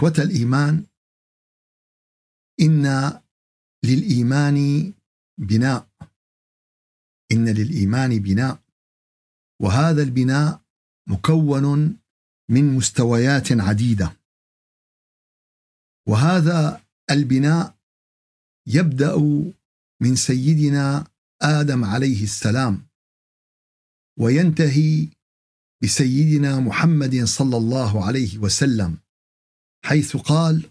إخوة الإيمان إن للإيمان بناء. إن للإيمان بناء. وهذا البناء مكون من مستويات عديدة. وهذا البناء يبدأ من سيدنا آدم عليه السلام وينتهي بسيدنا محمد صلى الله عليه وسلم. حيث قال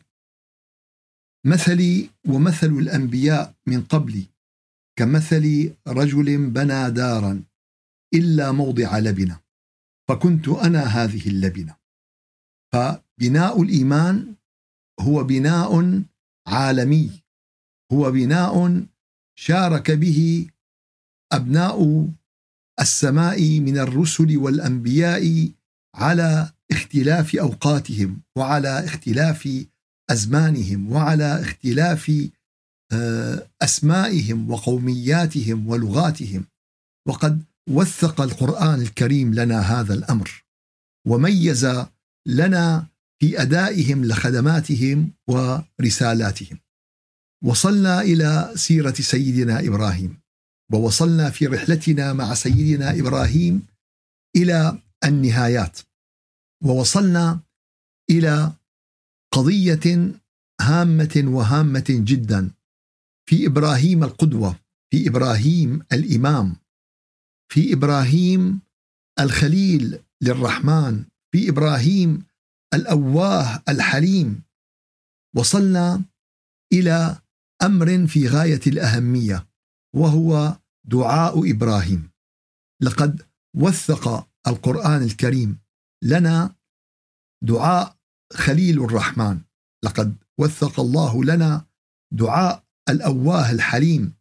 مثلي ومثل الأنبياء من قبلي كمثل رجل بنى دارا إلا موضع لبنة فكنت أنا هذه اللبنة. فبناء الإيمان هو بناء عالمي هو بناء شارك به أبناء السماء من الرسل والأنبياء على اختلاف أوقاتهم وعلى اختلاف أزمانهم وعلى اختلاف آه، أسمائهم وقومياتهم ولغاتهم. وقد وثق القرآن الكريم لنا هذا الأمر. وميز لنا في أدائهم لخدماتهم ورسالاتهم. وصلنا إلى سيرة سيدنا إبراهيم. ووصلنا في رحلتنا مع سيدنا إبراهيم إلى النهايات. ووصلنا إلى قضية هامة وهامة جدا. في إبراهيم القدوة في إبراهيم الإمام في إبراهيم الخليل للرحمن في إبراهيم الأواه الحليم. وصلنا إلى أمر في غاية الأهمية وهو دعاء إبراهيم. لقد وثق القرآن الكريم لنا دعاء خليل الرحمن. لقد وثق الله لنا دعاء الأواه الحليم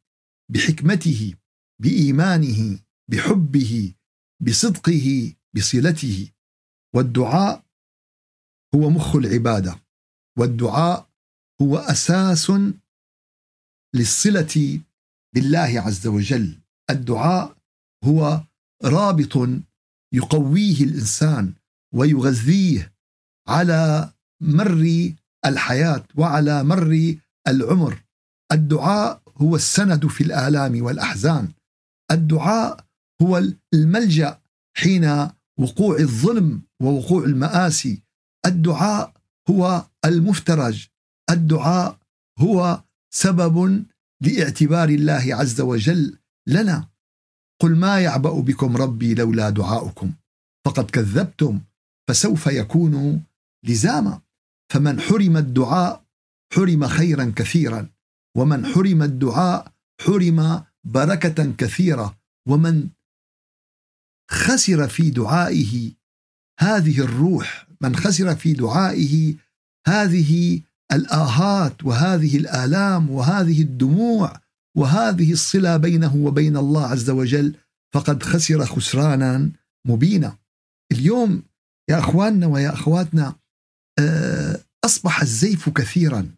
بحكمته بإيمانه بحبه بصدقه بصلته. والدعاء هو مخ العبادة. والدعاء هو أساس للصلة بالله عز وجل. الدعاء هو رابط يقويه الإنسان ويغذيه على مر الحياة وعلى مر العمر. الدعاء هو السند في الآلام والأحزان. الدعاء هو الملجأ حين وقوع الظلم ووقوع المآسي. الدعاء هو المفترج. الدعاء هو سبب لاعتبار الله عز وجل لنا. قل ما يعبأ بكم ربي لولا دعاؤكم. فقد كذبتم فسوف يكون لزاما. فمن حرم الدعاء حرم خيرا كثيرا ومن حرم الدعاء حرم بركة كثيرة ومن خسر في دعائه هذه الروح من خسر في دعائه هذه الآهات وهذه الآلام وهذه الدموع وهذه الصلة بينه وبين الله عز وجل فقد خسر خسرانا مبينا. اليوم يا أخواننا ويا أخواتنا آه، أصبح الزيف كثيرا.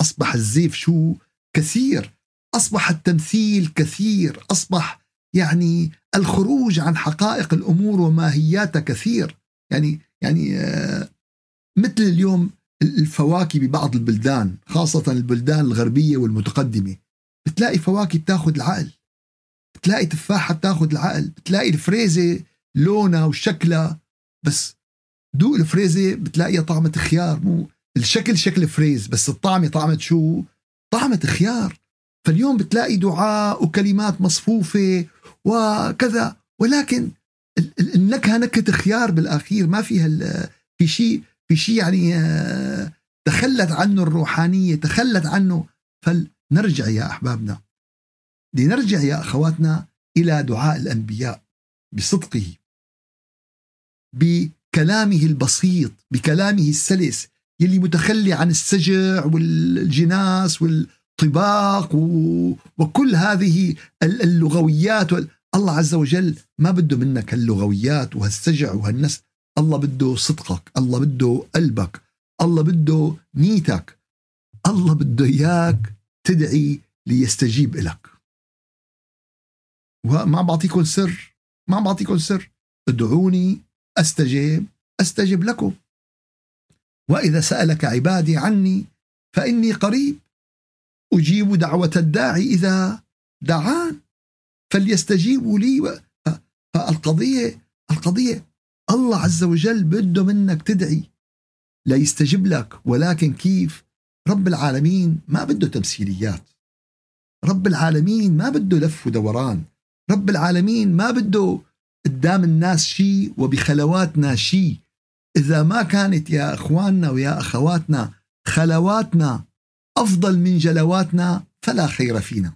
أصبح الزيف شو؟ كثير. أصبح التمثيل كثير. أصبح يعني الخروج عن حقائق الأمور وماهياتها كثير. يعني يعني آه، مثل اليوم الفواكه ببعض البلدان خاصة البلدان الغربية والمتقدمة. بتلاقي فواكه بتاخذ العقل. بتلاقي تفاحة بتاخذ العقل. بتلاقي الفريزة لونها وشكلها. بس دوق الفريزة بتلاقيها طعمة خيار. مو الشكل شكل فريز بس الطعمة طعمة شو؟ طعمة خيار. فاليوم بتلاقي دعاء وكلمات مصفوفة وكذا. ولكن النكهة نكهة خيار بالأخير ما فيها في شيء في شيء يعني آه، تخلت عنه الروحانية تخلت عنه. فلنرجع يا أحبابنا. لنرجع يا أخواتنا إلى دعاء الأنبياء بصدقه. بكلامه البسيط بكلامه السلس يلي متخلي عن السجع والجناس والطباق وكل هذه اللغويات الله عز وجل ما بده منك هاللغويات وهالسجع وهالنس الله بده صدقك الله بده قلبك الله بده نيتك الله بده إياك تدعي ليستجيب لك وما بعطيكم سر ما بعطيكم سر ادعوني أستجيب أستجب لكم. وإذا سألك عبادي عني فإني قريب. أجيب دعوة الداعي إذا دعان. فليستجيبوا لي فالقضية القضية الله عز وجل بده منك تدعي. ليستجب لك ولكن كيف؟ رب العالمين ما بده تمثيليات. رب العالمين ما بده لف ودوران. رب العالمين ما بده قدام الناس شيء وبخلواتنا شيء إذا ما كانت يا أخواننا ويا أخواتنا خلواتنا أفضل من جلواتنا فلا خير فينا.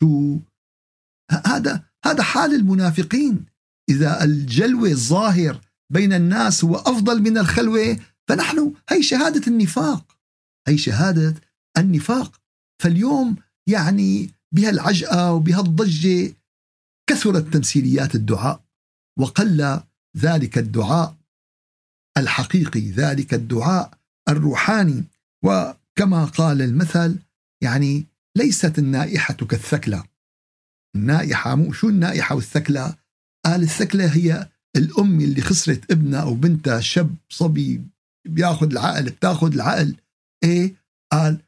شو؟ هذا هذا حال المنافقين. إذا الجلوة الظاهر بين الناس هو أفضل من الخلوة فنحن هي شهادة النفاق. هي شهادة النفاق. فاليوم يعني بهالعجقة وبهالضجة كثرت تمثيليات الدعاء. وقل ذلك الدعاء الحقيقي ذلك الدعاء الروحاني. وكما قال المثل يعني ليست النائحة كالثكلى. النائحة مو شو النائحة والثكلى؟ قال الثكلى هي الأم اللي خسرت ابنها أو بنتها شاب صبي بياخذ العقل بتاخذ العقل. إيه؟ قال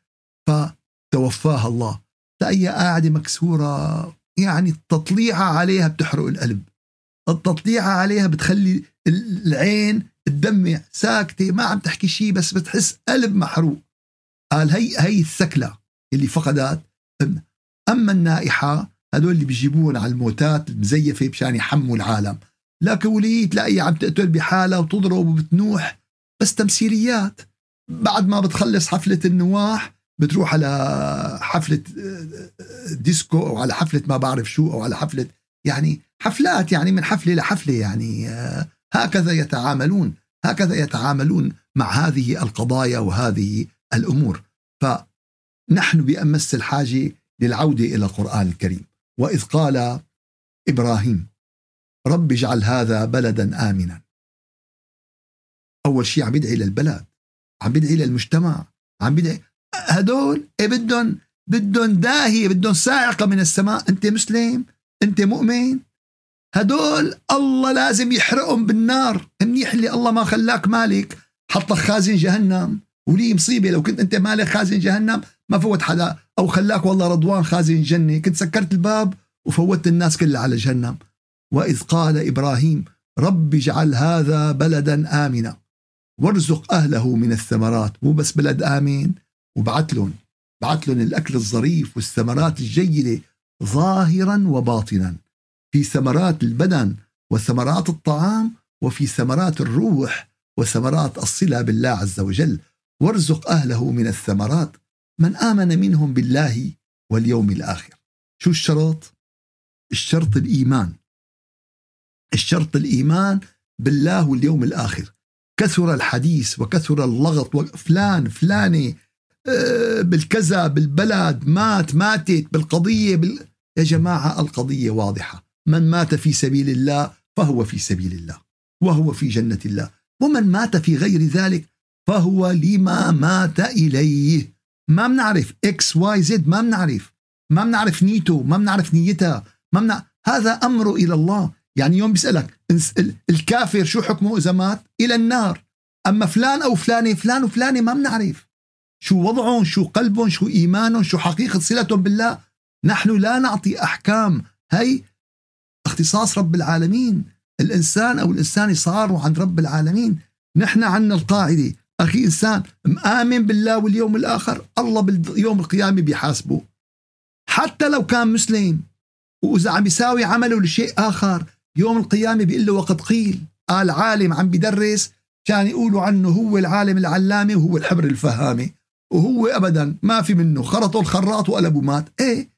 فتوفاها الله. تلاقيها قاعدة مكسورة يعني التطليعة عليها بتحرق القلب. التطليعة عليها بتخلي العين تدمع ساكتة ما عم تحكي شيء بس بتحس قلب محروق. قال هي هي الثكلة اللي فقدت أما النائحة هدول اللي بيجيبون على الموتات المزيفة مشان يحموا العالم. لكن ولي تلاقيها عم تقتل بحالها وتضرب وبتنوح. بس تمثيليات. بعد ما بتخلص حفلة النواح بتروح على حفلة ديسكو أو على حفلة ما بعرف شو أو على حفلة يعني حفلات يعني من حفلة لحفلة يعني هكذا يتعاملون هكذا يتعاملون مع هذه القضايا وهذه الأمور. فنحن بأمس الحاجة للعودة إلى القرآن الكريم. وإذ قال إبراهيم رب اجعل هذا بلدا آمنا. أول شيء عم يدعي للبلد عم بيدعي للمجتمع عم بيدعي هدول إيه بدهم؟ بدهم داهية بدهم صاعقة من السماء أنت مسلم أنت مؤمن هدول الله لازم يحرقهم بالنار. منيح اللي الله ما خلاك مالك. حطك خازن جهنم. ولي مصيبة. لو كنت أنت مالك خازن جهنم ما فوت حدا. أو خلاك والله رضوان خازن جنة. كنت سكرت الباب وفوتت الناس كلها على جهنم. وإذ قال إبراهيم رب اجعل هذا بلدا آمنا. وارزق أهله من الثمرات. مو بس بلد آمن وبعت لهم. بعت لهم الأكل الظريف والثمرات الجيدة ظاهرا وباطنا. في ثمرات البدن وثمرات الطعام وفي ثمرات الروح وثمرات الصلة بالله عز وجل. وارزق أهله من الثمرات. من آمن منهم بالله واليوم الآخر. شو الشرط؟ الشرط الإيمان. الشرط الإيمان بالله واليوم الآخر. كثر الحديث وكثر اللغط فلان فلانة آه، بالكذا بالبلد مات ماتت بالقضية بال... يا جماعة القضية واضحة. من مات في سبيل الله فهو في سبيل الله وهو في جنة الله. ومن مات في غير ذلك فهو لما مات إليه. ما بنعرف X Y Z ما بنعرف. ما بنعرف نيته ما بنعرف نيتها. ما بنعرف هذا أمره إلى الله. يعني يوم بيسألك الكافر شو حكمه إذا مات؟ إلى النار. أما فلان أو فلانة فلان وفلانة ما بنعرف. شو وضعهم شو قلبهم شو إيمانهم شو حقيقة صلتهم بالله. نحن لا نعطي أحكام. هي اختصاص رب العالمين. الإنسان أو الإنسان صاروا عند رب العالمين. نحن عنا القاعدة. أخي إنسان مآمن بالله واليوم الآخر الله باليوم القيامة بيحاسبه. حتى لو كان مسلم وإذا عم يساوي عمله لشيء آخر يوم القيامة بيقول له وقد قيل. قال عالم عم بدرس كان يقولوا عنه هو العالم العلامة وهو الحبر الفهامة. وهو أبدا ما في منه خرطوا الخراط وقلبوا مات. إيه؟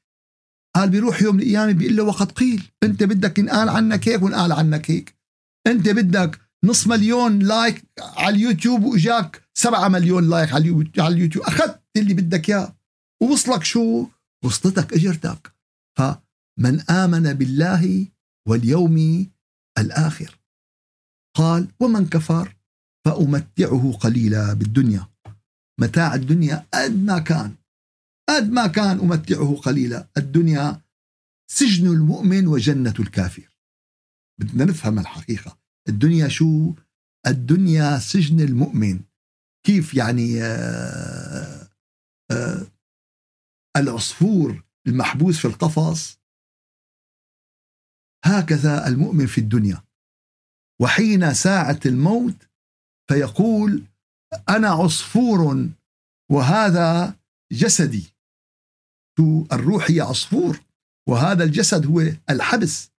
قال بيروح يوم القيامة بيقول له وقد قيل. أنت بدك ينقال عنك هيك ونقال عنك هيك أنت بدك نص مليون like على اليوتيوب وإجاك سبعة مليون like على اليوتيوب. أخذت اللي بدك إياه. ووصلك شو؟ وصلتك أجرتك. فمن آمن بالله واليوم الآخر. قال ومن كفر فأمتعه قليلا بالدنيا. متاع الدنيا قد ما كان. قد ما كان أمتعه قليلا. الدنيا سجن المؤمن وجنة الكافر. بدنا نفهم الحقيقة. الدنيا شو؟ الدنيا سجن المؤمن. كيف يعني آه، آه، العصفور المحبوس في القفص؟ هكذا المؤمن في الدنيا. وحين ساعة الموت فيقول أنا عصفور وهذا جسدي. الروح هي عصفور وهذا الجسد هو الحبس.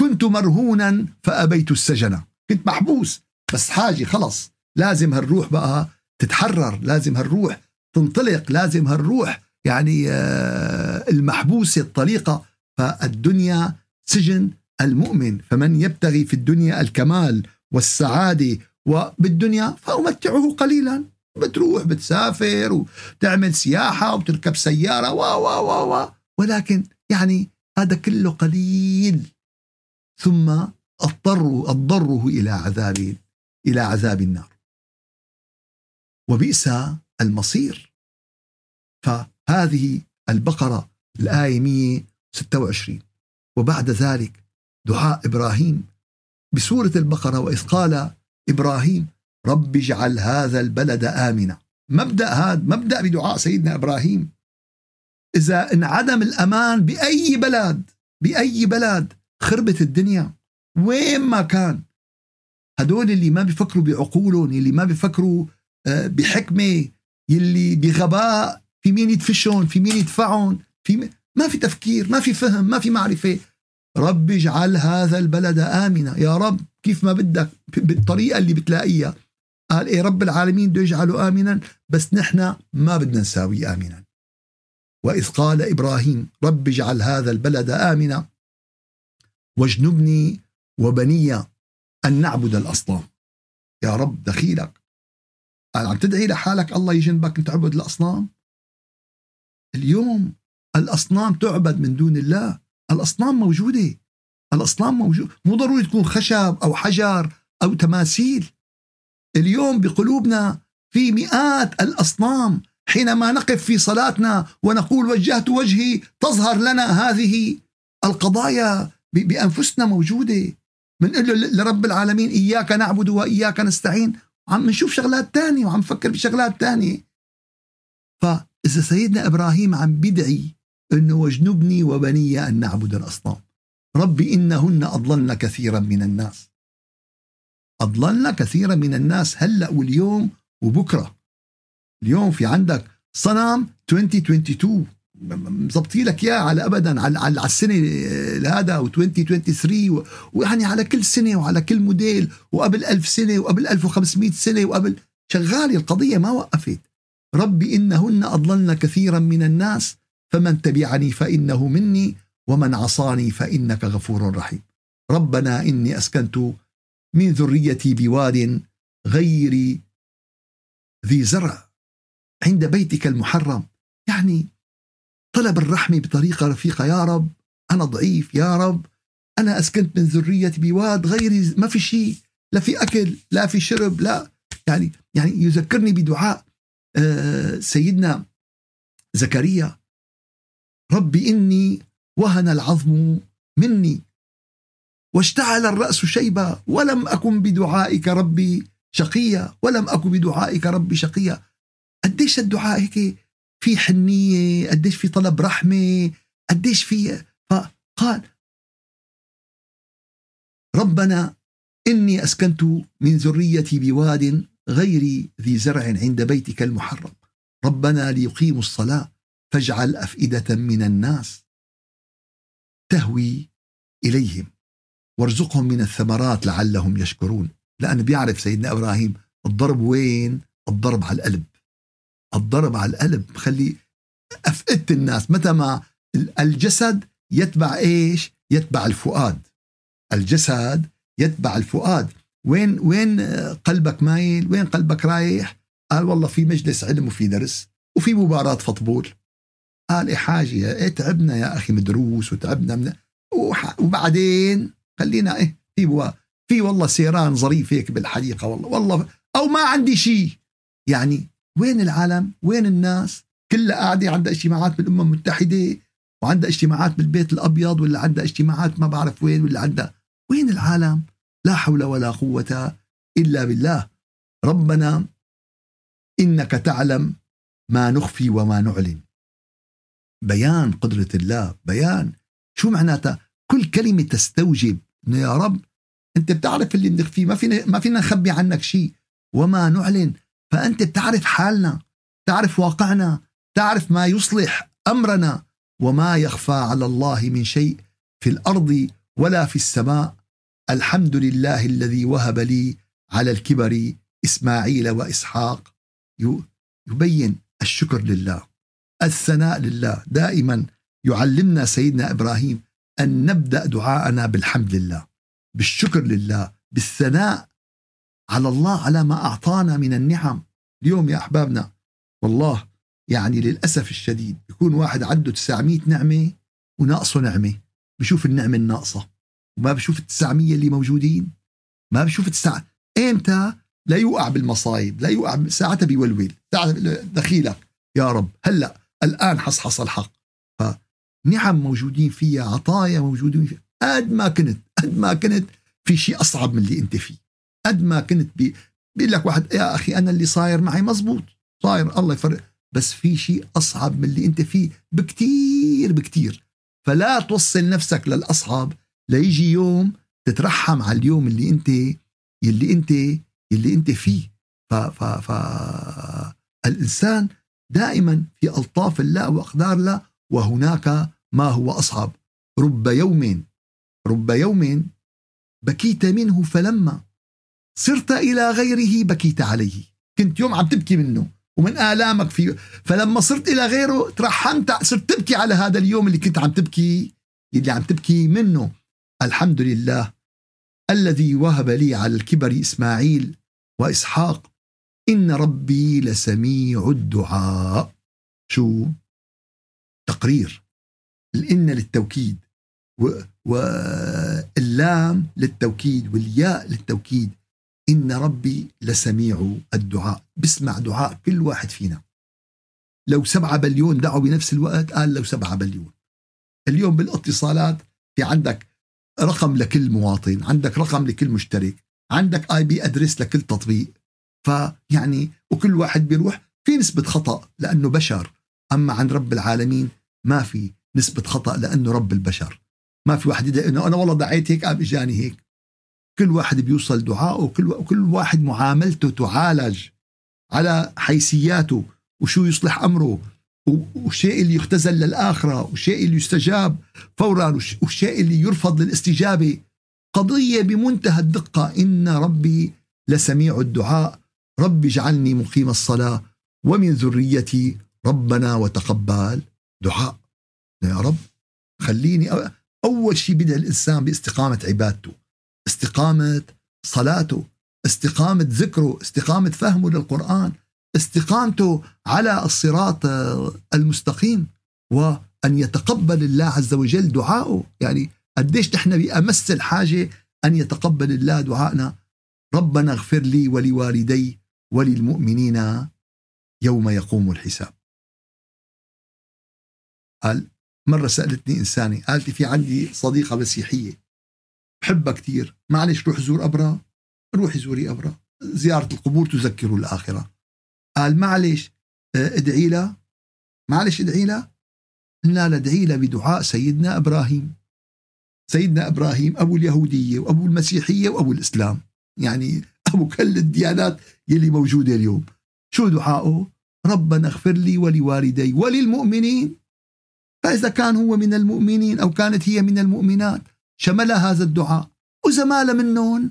كنت مرهونا فأبيت السجن. كنت محبوس بس حاجة خلص. لازم هالروح بقى تتحرر لازم هالروح تنطلق لازم هالروح يعني آه، المحبوسة الطليقة. فالدنيا سجن المؤمن. فمن يبتغي في الدنيا الكمال والسعادة وبالدنيا فأمتعه قليلا. بتروح بتسافر وتعمل سياحة وتركب سيارة و و و ولكن يعني هذا كله قليل. ثم اضطروا اضطره إلى عذاب إلى عذاب النار. وبئس المصير. فهذه البقرة الآية 126 وبعد ذلك دعاء إبراهيم. بسورة البقرة وإذ قال إبراهيم رب اجعل هذا البلد آمنا. مبدأ هذا مبدأ بدعاء سيدنا إبراهيم. إذا انعدم الأمان بأي بلد بأي بلد خربت الدنيا وين ما كان. هدول اللي ما بيفكروا بعقولهم اللي ما بيفكروا آه، بحكمة يلي بغباء في مين يدفشهم في مين يدفعهم في ما في تفكير ما في فهم ما في معرفة. رب اجعل هذا البلد آمنا. يا رب كيف ما بدك بالطريقة اللي بتلاقيها. قال إيه رب العالمين بده يجعله آمنا بس نحن ما بدنا نساوي آمنا. وإذ قال إبراهيم رب اجعل هذا البلد آمنا واجنبني وبني أن نعبد الأصنام. يا رب دخيلك. قال عم تدعي لحالك الله يجنبك أن تعبد الأصنام؟ اليوم الأصنام تعبد من دون الله. الأصنام موجودة. الأصنام موجود مو ضروري تكون خشب أو حجر أو تماثيل. اليوم بقلوبنا في مئات الأصنام حينما نقف في صلاتنا ونقول وجهت وجهي تظهر لنا هذه القضايا بأنفسنا موجودة. بنقول له لرب العالمين إياك نعبد وإياك نستعين. عم نشوف شغلات تانية وعم نفكر بشغلات تانية. فإذا سيدنا إبراهيم عم بدعي أنه واجنبني وبني أن نعبد الأصنام ربي إنهن أضللن كثيرا من الناس. أضللن كثيرا من الناس هلأ واليوم وبكرة. اليوم في عندك صنم 2022 مزبطي لك إياه على ابدا على على السنة هذا و2023 ويعني على كل سنة وعلى كل موديل وقبل ألف سنة وقبل 1500 سنة وقبل. شغاله القضية ما وقفت. ربي إنهن أضللن كثيرا من الناس. فمن تبعني فإنه مني ومن عصاني فإنك غفور رحيم. ربنا إني أسكنت من ذريتي بواد غير ذي زرع عند بيتك المحرم. يعني طلب الرحمة بطريقة رفيقة. يا رب أنا ضعيف. يا رب أنا أسكنت من ذريتي بواد غيري ما في شيء. لا في أكل لا في شرب لا. يعني يعني يذكرني بدعاء آه، سيدنا زكريا. ربي إني وهن العظم مني. واشتعل الرأس شيبا ولم أكن بدعائك ربي شقيا ولم أكن بدعائك ربي شقيا. قديش الدعاء هيك في حنية قديش في طلب رحمة قديش في فقال ربنا إني أسكنت من ذريتي بواد غير ذي زرع عند بيتك المحرم. ربنا ليقيموا الصلاة فاجعل أفئدة من الناس تهوي إليهم. وارزقهم من الثمرات لعلهم يشكرون. لأنه بيعرف سيدنا إبراهيم الضرب وين؟ الضرب على القلب. الضرب على القلب خلي أفئدة الناس. متى ما الجسد يتبع إيش؟ يتبع الفؤاد. الجسد يتبع الفؤاد. وين وين قلبك مايل؟ وين قلبك رايح؟ قال والله في مجلس علم وفي درس وفي مباراة فطبول. قال إيه حاجة إيه؟ تعبنا يا أخي من دروس وتعبنا من وبعدين خلينا إيه في في والله سيران ظريف هيك بالحديقة والله والله أو ما عندي شيء. يعني وين العالم؟ وين الناس؟ كلها قاعدة عندها اجتماعات بالأمم المتحدة وعندها اجتماعات بالبيت الأبيض ولا عندها اجتماعات ما بعرف وين ولا عندها وين العالم؟ لا حول ولا قوة إلا بالله. ربنا إنك تعلم ما نخفي وما نعلن. بيان قدرة الله بيان. شو معناتها؟ كل كلمة تستوجب إنه يا رب أنت بتعرف اللي بنخفيه ما فينا ما فينا نخبي عنك شيء وما نعلن. فأنت بتعرف حالنا تعرف واقعنا تعرف ما يصلح أمرنا وما يخفى على الله من شيء في الأرض ولا في السماء. الحمد لله الذي وهب لي على الكبر إسماعيل وإسحاق. يبين الشكر لله الثناء لله. دائما يعلمنا سيدنا إبراهيم أن نبدأ دعاءنا بالحمد لله بالشكر لله بالثناء على الله على ما أعطانا من النعم. اليوم يا أحبابنا والله يعني للأسف الشديد يكون واحد عنده 900 نعمة وناقصه نعمة. بشوف النعمة الناقصة وما بشوف ال 900 اللي موجودين. ما بشوف التسع إمتى؟ لا يوقع بالمصايب لا يوقع ساعتها بيولول. ساعتها دخيلك يا رب. هلأ الآن حصحص الحق. فنعم موجودين فيها عطايا موجودين فيها. قد ما كنت قد ما كنت في شيء أصعب من اللي أنت فيه. قد ما كنت بي بيقول لك واحد يا أخي أنا اللي صاير معي مزبوط صاير الله يفرق. بس في شيء أصعب من اللي أنت فيه بكتير بكتير. فلا توصل نفسك للأصعب ليجي يوم تترحم على اليوم اللي أنت يلي أنت يلي أنت فيه. ف ف ف الإنسان دائما في ألطاف الله وأقدار الله وهناك ما هو أصعب؟ رب يوم رب يوم بكيت منه فلما صرت إلى غيره بكيت عليه. كنت يوم عم تبكي منه ومن آلامك فيه فلما صرت إلى غيره ترحمت صرت تبكي على هذا اليوم اللي كنت عم تبكي اللي عم تبكي منه. الحمد لله الذي وهب لي على الكبر إسماعيل وإسحاق. إن ربي لسميع الدعاء. شو؟ تقرير. الإن للتوكيد واللام للتوكيد والياء للتوكيد. إن ربي لسميع الدعاء. بسمع دعاء كل واحد فينا. لو سبعة بليون دعوا بنفس الوقت قال لو سبعة بليون. اليوم بالاتصالات في عندك رقم لكل مواطن عندك رقم لكل مشترك عندك IP address لكل تطبيق. فيعني وكل واحد بيروح في نسبة خطأ لأنه بشر. أما عند رب العالمين ما في. نسبة خطأ لأنه رب البشر. ما في واحد يدعي إنه أنا والله دعيت هيك قام إجاني هيك. كل واحد بيوصل دعائه وكل وكل واحد معاملته تعالج على حيثياته وشو يصلح أمره والشيء اللي يختزل للآخرة والشيء اللي يستجاب فورا والشيء اللي يرفض للاستجابة. قضية بمنتهى الدقة. إن ربي لسميع الدعاء. رب اجعلني مقيم الصلاة ومن ذريتي ربنا وتقبل دعاء. يا رب خليني أول شيء بدأ الإنسان باستقامة عبادته استقامة صلاته استقامة ذكره استقامة فهمه للقرآن استقامته على الصراط المستقيم وأن يتقبل الله عز وجل دعاءه يعني قديش نحن بأمس الحاجة أن يتقبل الله دعائنا ربنا اغفر لي ولوالدي وللمؤمنين يوم يقوم الحساب. قال مرة سألتني إنسانة قالت في عندي صديقة مسيحية بحبها كثير معلش روح زور أبرا روحي زوري أبرا زيارة القبور تذكر الآخرة. قال معلش آه، ادعي لها معلش ادعي لها قلنا ادعي لها بدعاء سيدنا إبراهيم. سيدنا إبراهيم أبو اليهودية وأبو المسيحية وأبو الإسلام. يعني أبو كل الديانات يلي موجودة اليوم. شو دعائه؟ ربنا اغفر لي ولوالدي وللمؤمنين. فإذا كان هو من المؤمنين أو كانت هي من المؤمنات شملها هذا الدعاء. ما منهم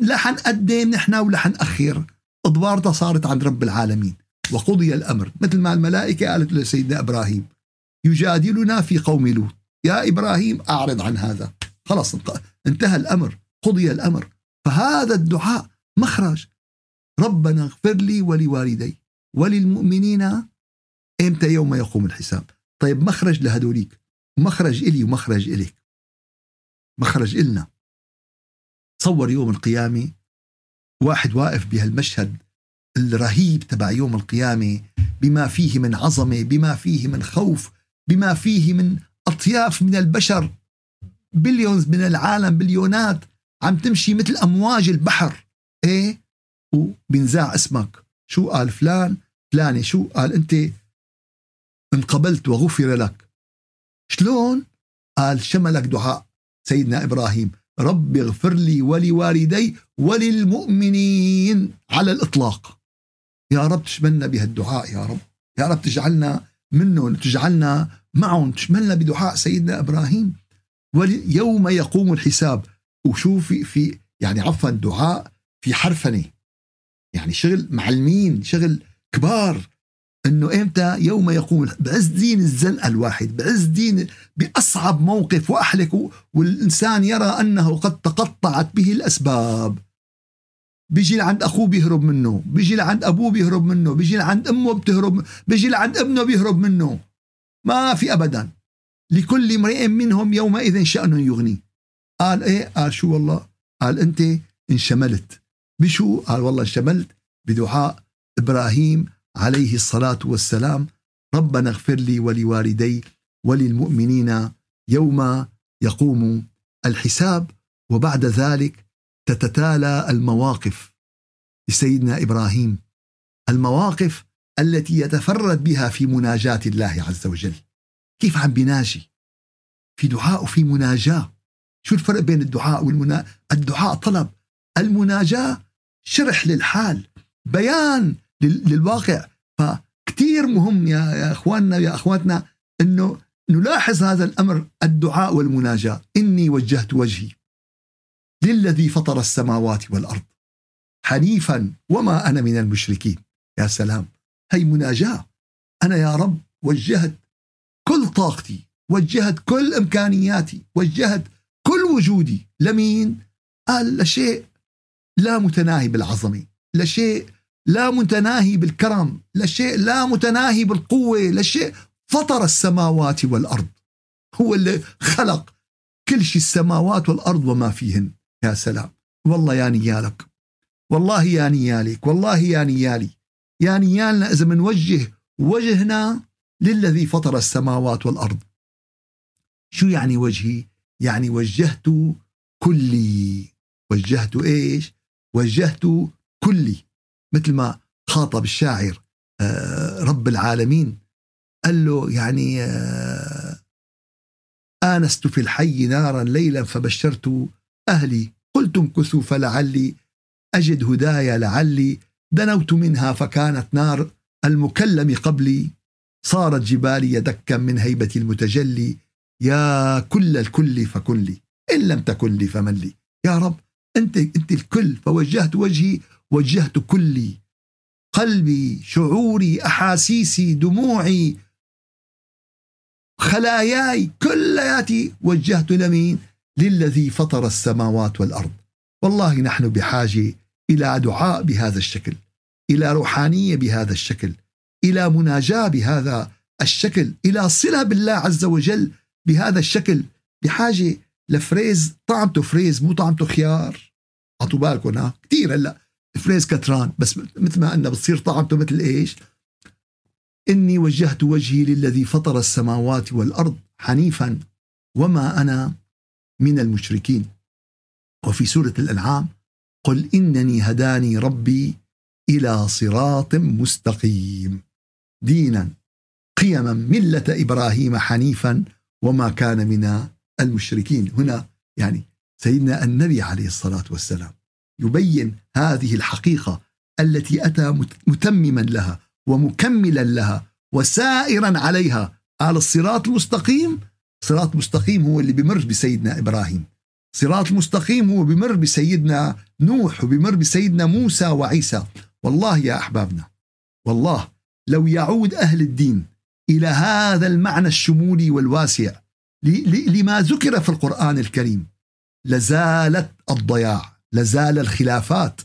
لحن حنقدم نحن ولا حنأخر أدوارها صارت عند رب العالمين. وقضي الأمر. مثل ما الملائكة قالت لسيدنا إبراهيم يجادلنا في قوم لوط. يا إبراهيم أعرض عن هذا. خلاص انتهى الأمر. قضي الأمر. فهذا الدعاء مخرج. ربنا اغفر لي ولوالدي وللمؤمنين إمتى يوم يقوم الحساب؟ طيب مخرج لهدوليك. مخرج إلي ومخرج إليك. مخرج إلنا. تصور يوم القيامة. واحد واقف بهالمشهد الرهيب تبع يوم القيامة. بما فيه من عظمة بما فيه من خوف بما فيه من أطياف من البشر. بليونز من العالم بليونات. عم تمشي مثل أمواج البحر. إيه؟ وبنزاع اسمك. شو قال فلان؟ فلاني شو قال أنت؟ انقبلت وغفر لك. شلون؟ قال شملك دعاء. سيدنا إبراهيم رب اغفر لي ولوالدي وللمؤمنين على الإطلاق. يا رب تشملنا بهالدعاء يا رب. يا رب تجعلنا منهم تجعلنا معهم. تشملنا بدعاء سيدنا إبراهيم. ويوم يقوم الحساب. وشوف في, يعني عفوا دعاء في حرفنة. يعني شغل معلمين شغل كبار. إنه إمتى؟ يوم يقوم. بعز دين الزنقه الواحد بعز دين بأصعب موقف وأحلك والإنسان يرى أنه قد تقطعت به الأسباب. بيجي لعند أخوه بيهرب منه بيجي لعند أبوه بيهرب منه بيجي لعند أمه بتهرب بيجي لعند ابنه بيهرب منه. ما في ابدا. لكل امرئ منهم يومئذ شأن يغني. قال إيه؟ قال شو والله؟ قال أنت انشملت. بشو؟ قال والله انشملت بدعاء إبراهيم عليه الصلاة والسلام ربنا اغفر لي ولوالدي وللمؤمنين يوم يقوم الحساب وبعد ذلك تتتالى المواقف. لسيدنا إبراهيم المواقف التي يتفرد بها في مناجاة الله عز وجل. كيف عم بيناجي في دعاء وفي مناجاة. شو الفرق بين الدعاء والمنا الدعاء طلب المناجاة شرح للحال بيان للواقع. فكتير مهم يا إخواننا يا أخواتنا إنه نلاحظ هذا الأمر الدعاء والمناجاة. إني وجهت وجهي للذي فطر السماوات والأرض حنيفا وما أنا من المشركين. يا سلام. هي مناجاة. أنا يا رب وجهت كل طاقتي وجهت كل إمكانياتي وجهت كل وجودي. لمين؟ قال لشيء لا متناهي بالعظمة. لشيء لا متناهي بالكرم لشيء لا متناهي بالقوة لشيء فطر السماوات والأرض. هو اللي خلق كل شيء السماوات والأرض وما فيهن. يا سلام. والله يا نيالك. والله يا نيالك والله يا نيالي. يا نيالنا إذا منوجه وجهنا للذي فطر السماوات والأرض. شو يعني وجهي؟ يعني وجهت كلي. وجهت إيش؟ وجهت كلي. مثل ما خاطب الشاعر آه، رب العالمين قال له يعني آه، آنست في الحي نارا ليلا فبشرت أهلي. قلت امكثوا فلعلي أجد هدايا لعلي. دنوت منها فكانت نار المكلم قبلي. صارت جبالي دكا من هيبة المتجلي. يا كل الكل فكن لي إن لم تكن لي فمن لي. يا رب أنت أنت الكل فوجهت وجهي وجهت كلي قلبي شعوري أحاسيسي دموعي خلاياي كلياتي وجهت لمين؟ للذي فطر السماوات والأرض. والله نحن بحاجة إلى دعاء بهذا الشكل إلى روحانية بهذا الشكل إلى مناجاة بهذا الشكل إلى صلة بالله عز وجل بهذا الشكل. بحاجة لفريز طعمته فريز مو طعمته خيار. اعطوا بالكم كثير هلأ. فريز كتران بس مثل ما قلنا بتصير طعمته مثل إيش؟ إني وجهت وجهي للذي فطر السماوات والأرض حنيفا وما أنا من المشركين. وفي سورة الأنعام قل إنني هداني ربي إلى صراط مستقيم. دينا قيما ملة إبراهيم حنيفا وما كان من المشركين. هنا يعني سيدنا النبي عليه الصلاة والسلام. يبين هذه الحقيقة التي أتى متمما لها ومكملا لها وسائرا عليها. قال الصراط المستقيم صراط مستقيم هو اللي بمر بسيدنا إبراهيم. صراط المستقيم هو بمر بسيدنا نوح وبمر بسيدنا موسى وعيسى. والله يا أحبابنا والله لو يعود أهل الدين إلى هذا المعنى الشمولي والواسع لما ذكر في القرآن الكريم لزالت الضياع. لازال الخلافات.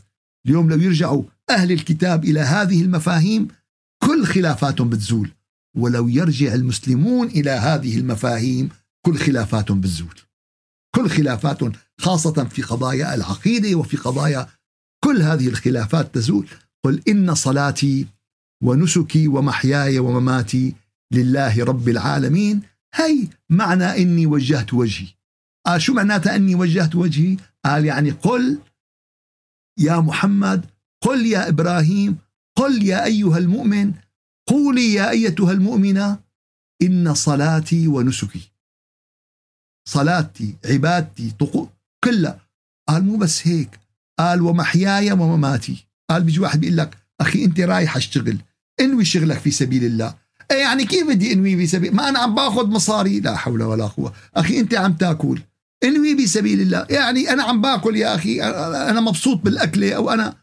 اليوم لو يرجعوا أهل الكتاب إلى هذه المفاهيم كل خلافاتهم بتزول. ولو يرجع المسلمون إلى هذه المفاهيم كل خلافاتهم بتزول. كل خلافات خاصة في قضايا العقيدة وفي قضايا كل هذه الخلافات تزول. قل إن صلاتي ونسكي ومحياي ومماتي لله رب العالمين. هي معنى إني وجهت وجهي. آه شو معناتها أني وجهت وجهي؟ قال يعني قل يا محمد قل يا إبراهيم قل يا أيها المؤمن قولي يا أيتها المؤمنة إن صلاتي ونسكي. صلاتي عبادتي طقو كلها. قال مو بس هيك قال ومحياي ومماتي. قال بيجي واحد بيقول لك أخي أنت رايح أشتغل انوي شغلك في سبيل الله. إيه يعني كيف بدي أنوي في سبيل؟ ما أنا عم باخذ مصاري. لا حول ولا قوة. أخي أنت عم تاكل. انوي بسبيل الله. يعني أنا عم باكل يا أخي أنا مبسوط بالأكلة أو أنا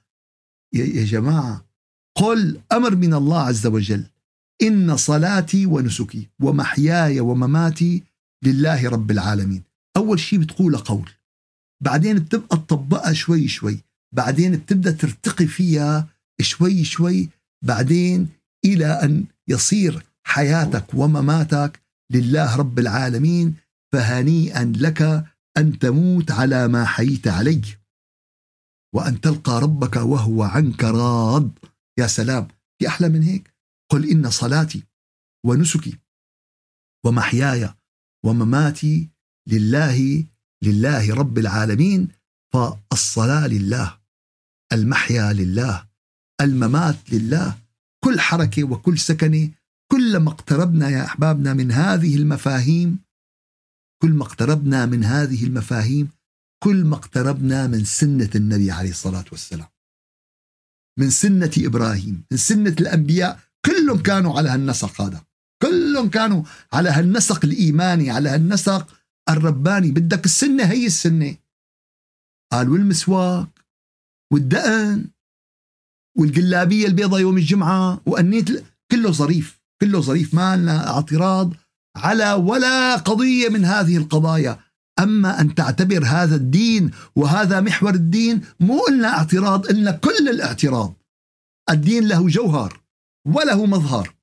يا جماعة قل أمر من الله عز وجل. إن صلاتي ونسكي ومحياي ومماتي لله رب العالمين. أول شيء بتقول قول. بعدين بتبقى تطبقها شوي شوي. بعدين بتبدأ ترتقي فيها شوي شوي. بعدين إلى أن يصير حياتك ومماتك لله رب العالمين. فهنيئا لك أن تموت على ما حييت عليه وأن تلقى ربك وهو عنك راض. يا سلام في أحلى من هيك؟ قل إن صلاتي ونسكي ومحياي ومماتي لله لله رب العالمين. فالصلاة لله المحيا لله الممات لله. كل حركة وكل سكنة كلما اقتربنا يا أحبابنا من هذه المفاهيم كل ما اقتربنا من هذه المفاهيم كل ما اقتربنا من سنة النبي عليه الصلاة والسلام. من سنة إبراهيم من سنة الأنبياء كلهم كانوا على هالنسق هذا. كلهم كانوا على هالنسق الإيماني على هالنسق الرباني. بدك السنة هي السنة. قال والمسواك والدقن والجلابيه البيضاء يوم الجمعة وأنيت كله ظريف كله ظريف. ما لنا اعتراض على ولا قضية من هذه القضايا. أما أن تعتبر هذا الدين وهذا محور الدين مو قلنا اعتراض قلنا كل الاعتراض. الدين له جوهر وله مظهر.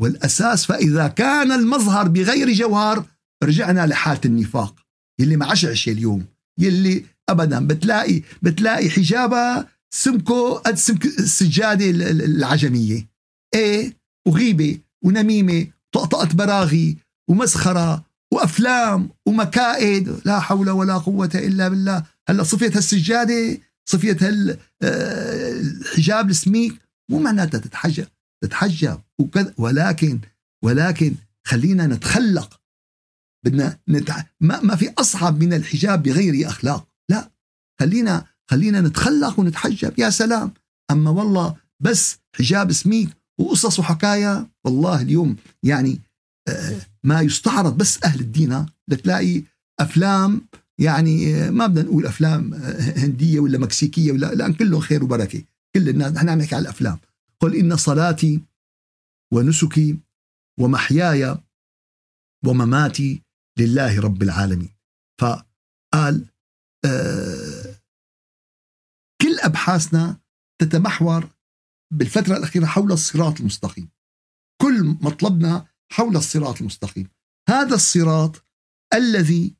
والأساس فإذا كان المظهر بغير جوهر رجعنا لحالة النفاق. يلي ما عشعش اليوم. يلي ابدا بتلاقي بتلاقي حجابها سمكه قد سمك السجادة العجمية. إيه وغيبة ونميمة طقطقة براغي ومسخرة وأفلام ومكائد لا حول ولا قوة إلا بالله. هلأ صفية هالسجاده صفية هالحجاب السميك مو معناتها تتحجب تتحجب وكذا. ولكن ولكن خلينا نتخلق. بدنا نتع... ما, ما في أصعب من الحجاب بغير أخلاق. لا خلينا خلينا نتخلق ونتحجب. يا سلام. أما والله بس حجاب سميك وقصص وحكايا والله اليوم يعني آه، ما يستعرض بس أهل الدين لتلاقي أفلام يعني آه، ما بدنا نقول أفلام آه، هندية ولا مكسيكية ولا لأن كلهم خير وبركة. كل الناس نحن عم نحكي على الأفلام. قل إن صلاتي ونسكي ومحياي ومماتي لله رب العالمين. فقال كل أبحاثنا تتمحور بالفترة الأخيرة حول الصراط المستقيم. كل مطلبنا حول الصراط المستقيم. هذا الصراط الذي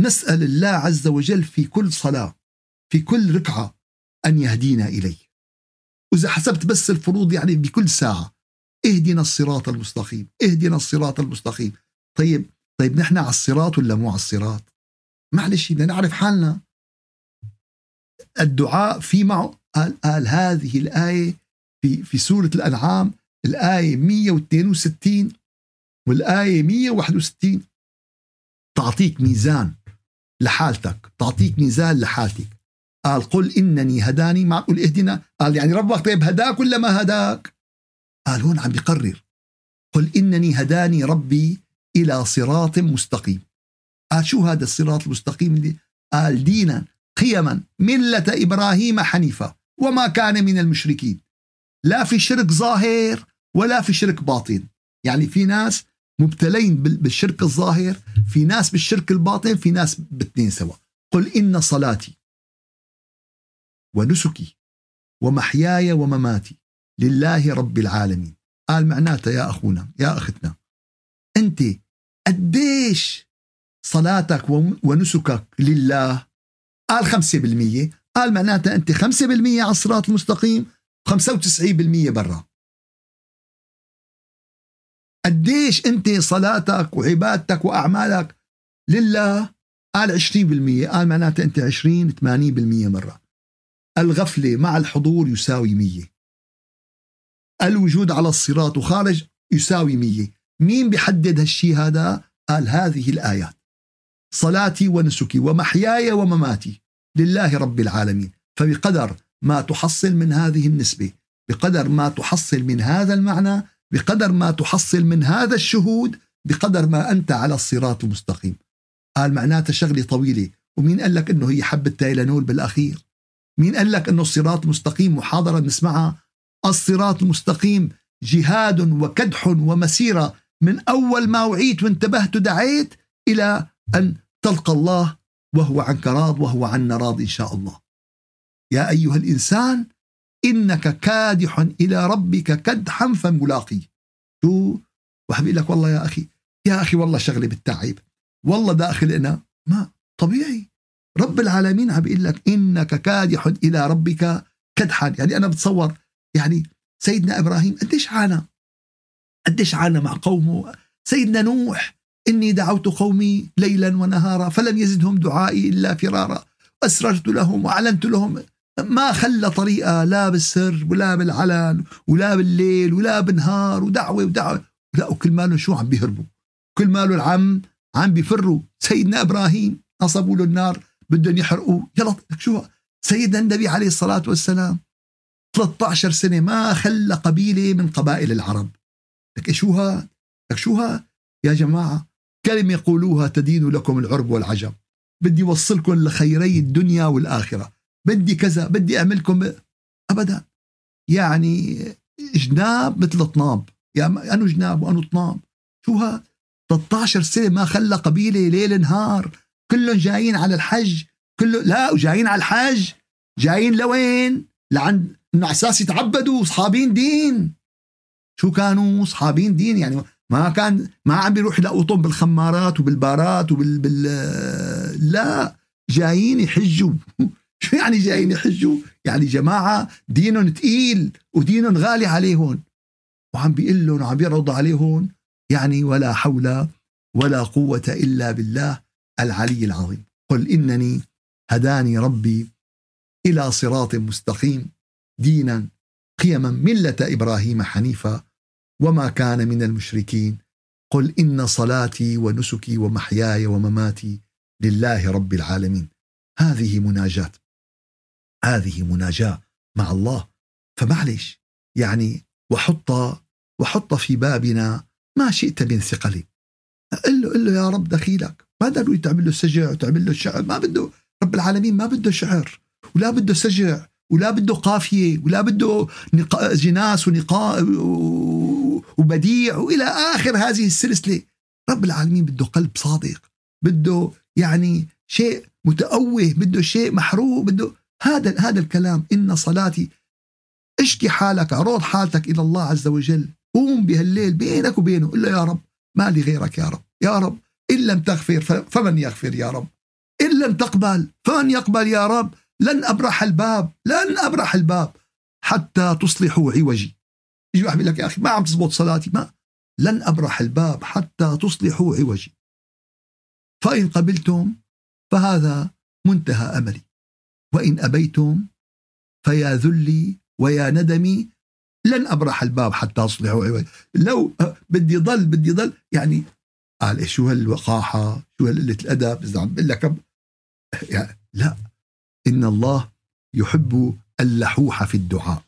نسأل الله عز وجل في كل صلاة في كل ركعة أن يهدينا إليه. وإذا حسبت بس الفروض يعني بكل ساعة اهدنا الصراط المستقيم اهدنا الصراط المستقيم. طيب طيب نحن على الصراط ولا مو على الصراط؟ معلش بدنا نعرف حالنا. الدعاء في معه قال, قال هذه الآية في في سورة الأنعام الآية 162 والآية 161 تعطيك ميزان لحالتك تعطيك ميزان لحالتك. قال قل إنني هداني ما قل إهدنا. قال يعني ربك طيب هداك ولا ما هداك؟ قال هون عم بيقرر قل إنني هداني ربي إلى صراط مستقيم. قال شو هذا الصراط المستقيم اللي؟ قال دينا قيما ملة إبراهيم حنيفة وما كان من المشركين. لا في شرك ظاهر ولا في شرك باطن. يعني في ناس مبتلين بالشرك الظاهر في ناس بالشرك الباطن في ناس باثنين سوا. قل إن صلاتي ونسكي ومحياي ومماتي لله رب العالمين. قال معناته يا أخونا يا أختنا أنت قديش صلاتك ونسكك لله؟ قال 5% قال معناتها أنت 5% على الصراط المستقيم 95% برا. قديش أنت صلاتك وعبادتك وأعمالك؟ لله قال 20% قال معناتها أنت 20 80% مرة الغفلة مع الحضور يساوي مية. الوجود على الصراط وخارج يساوي مية. مين بيحدد هالشي هذا؟ قال هذه الآيات. صلاتي ونسكي ومحياي ومماتي. لله رب العالمين. فبقدر ما تحصل من هذه النسبة بقدر ما تحصل من هذا المعنى بقدر ما تحصل من هذا الشهود بقدر ما أنت على الصراط المستقيم. قال معناتها شغلة طويلة ومين قال لك أنه هي حبة تايلانول بالأخير؟ مين قال لك أنه الصراط المستقيم محاضرة نسمعها الصراط المستقيم جهاد وكدح ومسيرة من أول ما وعيت وانتبهت ودعيت إلى أن تلقى الله وهو عنك راض وهو عنا راض إن شاء الله. يا أيها الإنسان إنك كادح إلى ربك كدحا فملاقي شو؟ واحد بيقول لك والله يا أخي يا أخي والله شغلة بالتعب. والله داخل أنا ما طبيعي. رب العالمين عم بيقول لك إنك كادح إلى ربك كدحا. يعني أنا بتصور يعني سيدنا إبراهيم قديش عانى؟ قديش عانى مع قومه؟ سيدنا نوح إني دعوت قومي ليلا ونهارا فلم يزدهم دعائي إلا فرارا. أسررت لهم وأعلنت لهم ما خلى طريقة لا بالسر ولا بالعلن ولا بالليل ولا بالنهار ودعوة ودعوة. لا وكل ماله شو عم بيهربوا؟ كل ماله العم عم بيفروا. سيدنا إبراهيم نصبوا له النار بدهم يحرقوه. يلا شو؟ سيدنا النبي عليه الصلاة والسلام 13 سنة ما خلى قبيلة من قبائل العرب. لك شو ها؟ لك شو ها؟ يا جماعة كلمة يقولوها تدين لكم العرب والعجم. بدي وصلكم لخيري الدنيا والآخرة. بدي كذا بدي أعملكم أبدا. يعني جناب مثل طناب. يا يعني أنو جناب وأنو طناب؟ شو ها؟ 13 سنة ما خلى قبيلة ليل نهار. كلهم جايين على الحج. كله لا وجايين على الحج جايين لوين؟ لعند إنه أساس يتعبدوا أصحابين دين. شو كانوا أصحابين دين؟ يعني ما كان ما عم بيروح يلاقوا بالخمارات وبالبارات وبال بال لا جايين يحجوا. شو يعني جايين يحجوا؟ يعني جماعة دينهم تقيل ودينهم غالي عليهم وعم بيقول لهم وعم بيعرض عليهم يعني ولا حول ولا قوة إلا بالله العلي العظيم. قل إنني هداني ربي إلى صراط مستقيم. دينا قيما ملة إبراهيم حنيفا. وما كان من المشركين. قل إن صلاتي ونسكي ومحياي ومماتي لله رب العالمين. هذه مناجاة هذه مناجاة مع الله. فمعلش يعني وحط وحط في بابنا ما شئت من ثقل. قل له قل له يا رب دخيلك. ما ضروري تعمل له سجع وتعمل له شعر ما بده رب العالمين ما بده شعر ولا بده سجع. ولا بده قافية ولا بده جناس ونقاء وبديع وإلى آخر هذه السلسلة. رب العالمين بده قلب صادق بده يعني شيء متأوه بده شيء محروق بده هذا هذا الكلام. إن صلاتي اشكي حالك عروض حالتك إلى الله عز وجل. قوم بهالليل بينك وبينه قل له يا رب ما لي غيرك يا رب. يا رب إن لم تغفر فمن يغفر يا رب. إن لم تقبل فمن يقبل يا رب. لن أبرح الباب لن أبرح الباب حتى تصلحوا عوجي. يجي واحد لك يا أخي ما عم تزبط صلاتي ما. لن أبرح الباب حتى تصلحوا عوجي. فإن قبلتم فهذا منتهى أملي. وإن أبيتم فيا ذلي ويا ندمي لن أبرح الباب حتى أصلحوا عوجي. لو بدي ضل بدي ضل. يعني قال شو هالوقاحة شو هالقلة الأدب إذا عم بقول لك يعني لا. إن الله يحب اللحوح في الدعاء.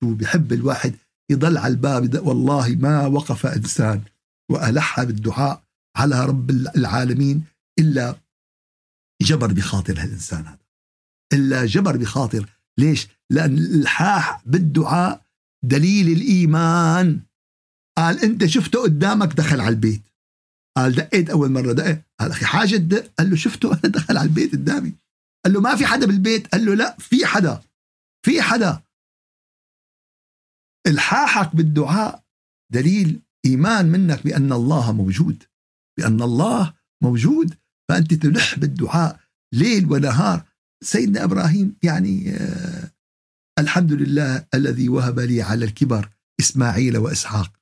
شو بحب الواحد يضل على الباب والله ما وقف إنسان وألح بالدعاء على رب العالمين إلا جبر بخاطر هالإنسان هذا. إلا جبر بخاطر ليش؟ لأن الإلحاح بالدعاء دليل الإيمان. قال أنت شفته قدامك دخل على البيت. قال دقيت أول مرة دقيت. قال أخي حاجة دق قال له شفته؟ أنا دخل على البيت قدامي. قال له ما في حدا بالبيت؟ قال له لا في حدا في حدا. الحاحك بالدعاء دليل إيمان منك بأن الله موجود بأن الله موجود فأنت تلح بالدعاء ليل ونهار. سيدنا إبراهيم يعني آه الحمد لله الذي وهب لي على الكبر إسماعيل وإسحاق.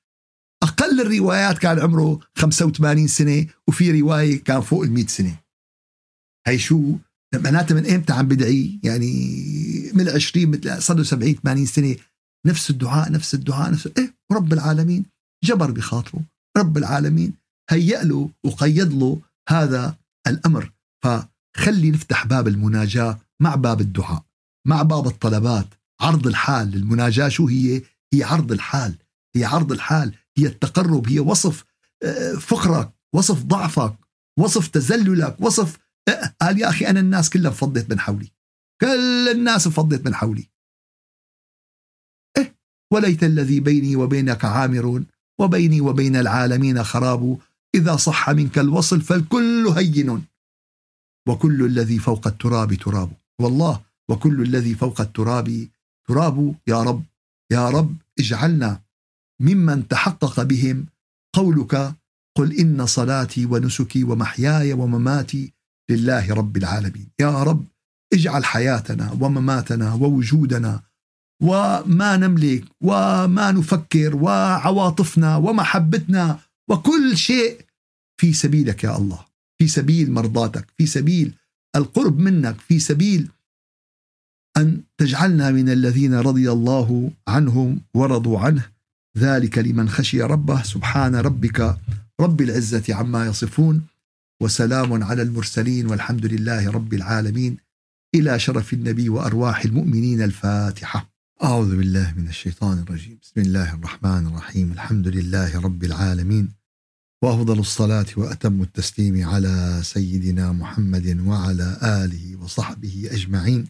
أقل الروايات كان عمره 85 سنة وفي رواية كان فوق ال 100 سنة. هي شو؟ معناتها من إمتى عم بدعي؟ يعني من 20 مثل صار له 70 80 سنة. نفس الدعاء نفس الدعاء نفس إيه رب العالمين. جبر بخاطره. رب العالمين. هيأ له وقيد له هذا الأمر. فخلي نفتح باب المناجاة مع باب الدعاء مع باب الطلبات. عرض الحال المناجاه شو هي؟ هي عرض الحال. هي عرض الحال. هي التقرب. هي وصف آه، فقرك وصف ضعفك وصف تزللك وصف قال يا أخي أنا الناس كلها فضت من حولي. كل الناس فضت من حولي. إيه وليت الذي بيني وبينك عامر وبيني وبين العالمين خراب. إذا صح منك الوصل فالكل هين. وكل الذي فوق التراب تراب. والله وكل الذي فوق التراب تراب. يا رب يا رب اجعلنا ممن تحقق بهم قولك. قل إن صلاتي ونسكي ومحياي ومماتي لله رب العالمين. يا رب اجعل حياتنا ومماتنا ووجودنا وما نملك وما نفكر وعواطفنا ومحبتنا وكل شيء في سبيلك يا الله. في سبيل مرضاتك في سبيل القرب منك في سبيل أن تجعلنا من الذين رضي الله عنهم ورضوا عنه. ذلك لمن خشي ربه. سبحان ربك رب العزة عما يصفون. وسلام على المرسلين والحمد لله رب العالمين. إلى شرف النبي وأرواح المؤمنين الفاتحة. أعوذ بالله من الشيطان الرجيم، بسم الله الرحمن الرحيم، الحمد لله رب العالمين. وأفضل الصلاة وأتم التسليم على سيدنا محمد وعلى آله وصحبه أجمعين.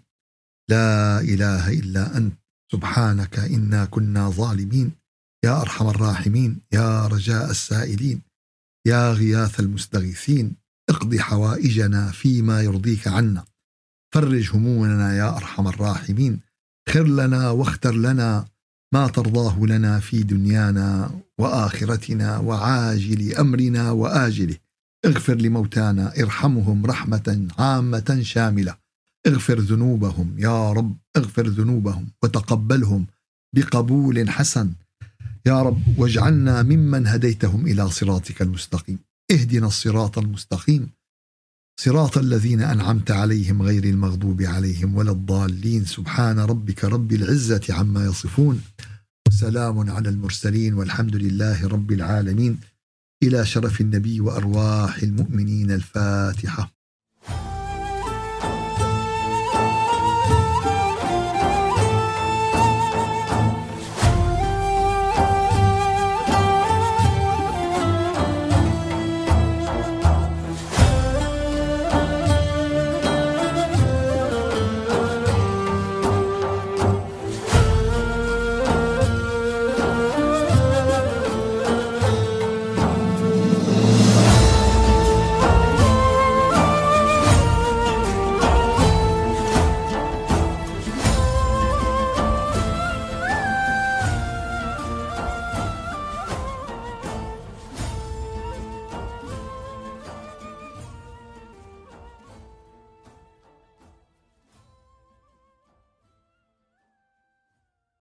لا إله إلا أنت. سبحانك إنا كنا ظالمين. يا أرحم الراحمين. يا رجاء السائلين. يا غياث المستغيثين. اقض حوائجنا فيما يرضيك عنا. فرج همومنا يا أرحم الراحمين. خر لنا واختر لنا ما ترضاه لنا في دنيانا وآخرتنا وعاجل أمرنا وآجله. اغفر لموتانا ارحمهم رحمة عامة شاملة. اغفر ذنوبهم يا رب اغفر ذنوبهم وتقبلهم بقبول حسن. يا رب واجعلنا ممن هديتهم إلى صراطك المستقيم. اهدنا الصراط المستقيم. صراط الذين أنعمت عليهم غير المغضوب عليهم ولا الضالين. سبحان ربك رب العزة عما يصفون. وسلام على المرسلين والحمد لله رب العالمين. إلى شرف النبي وأرواح المؤمنين الفاتحة.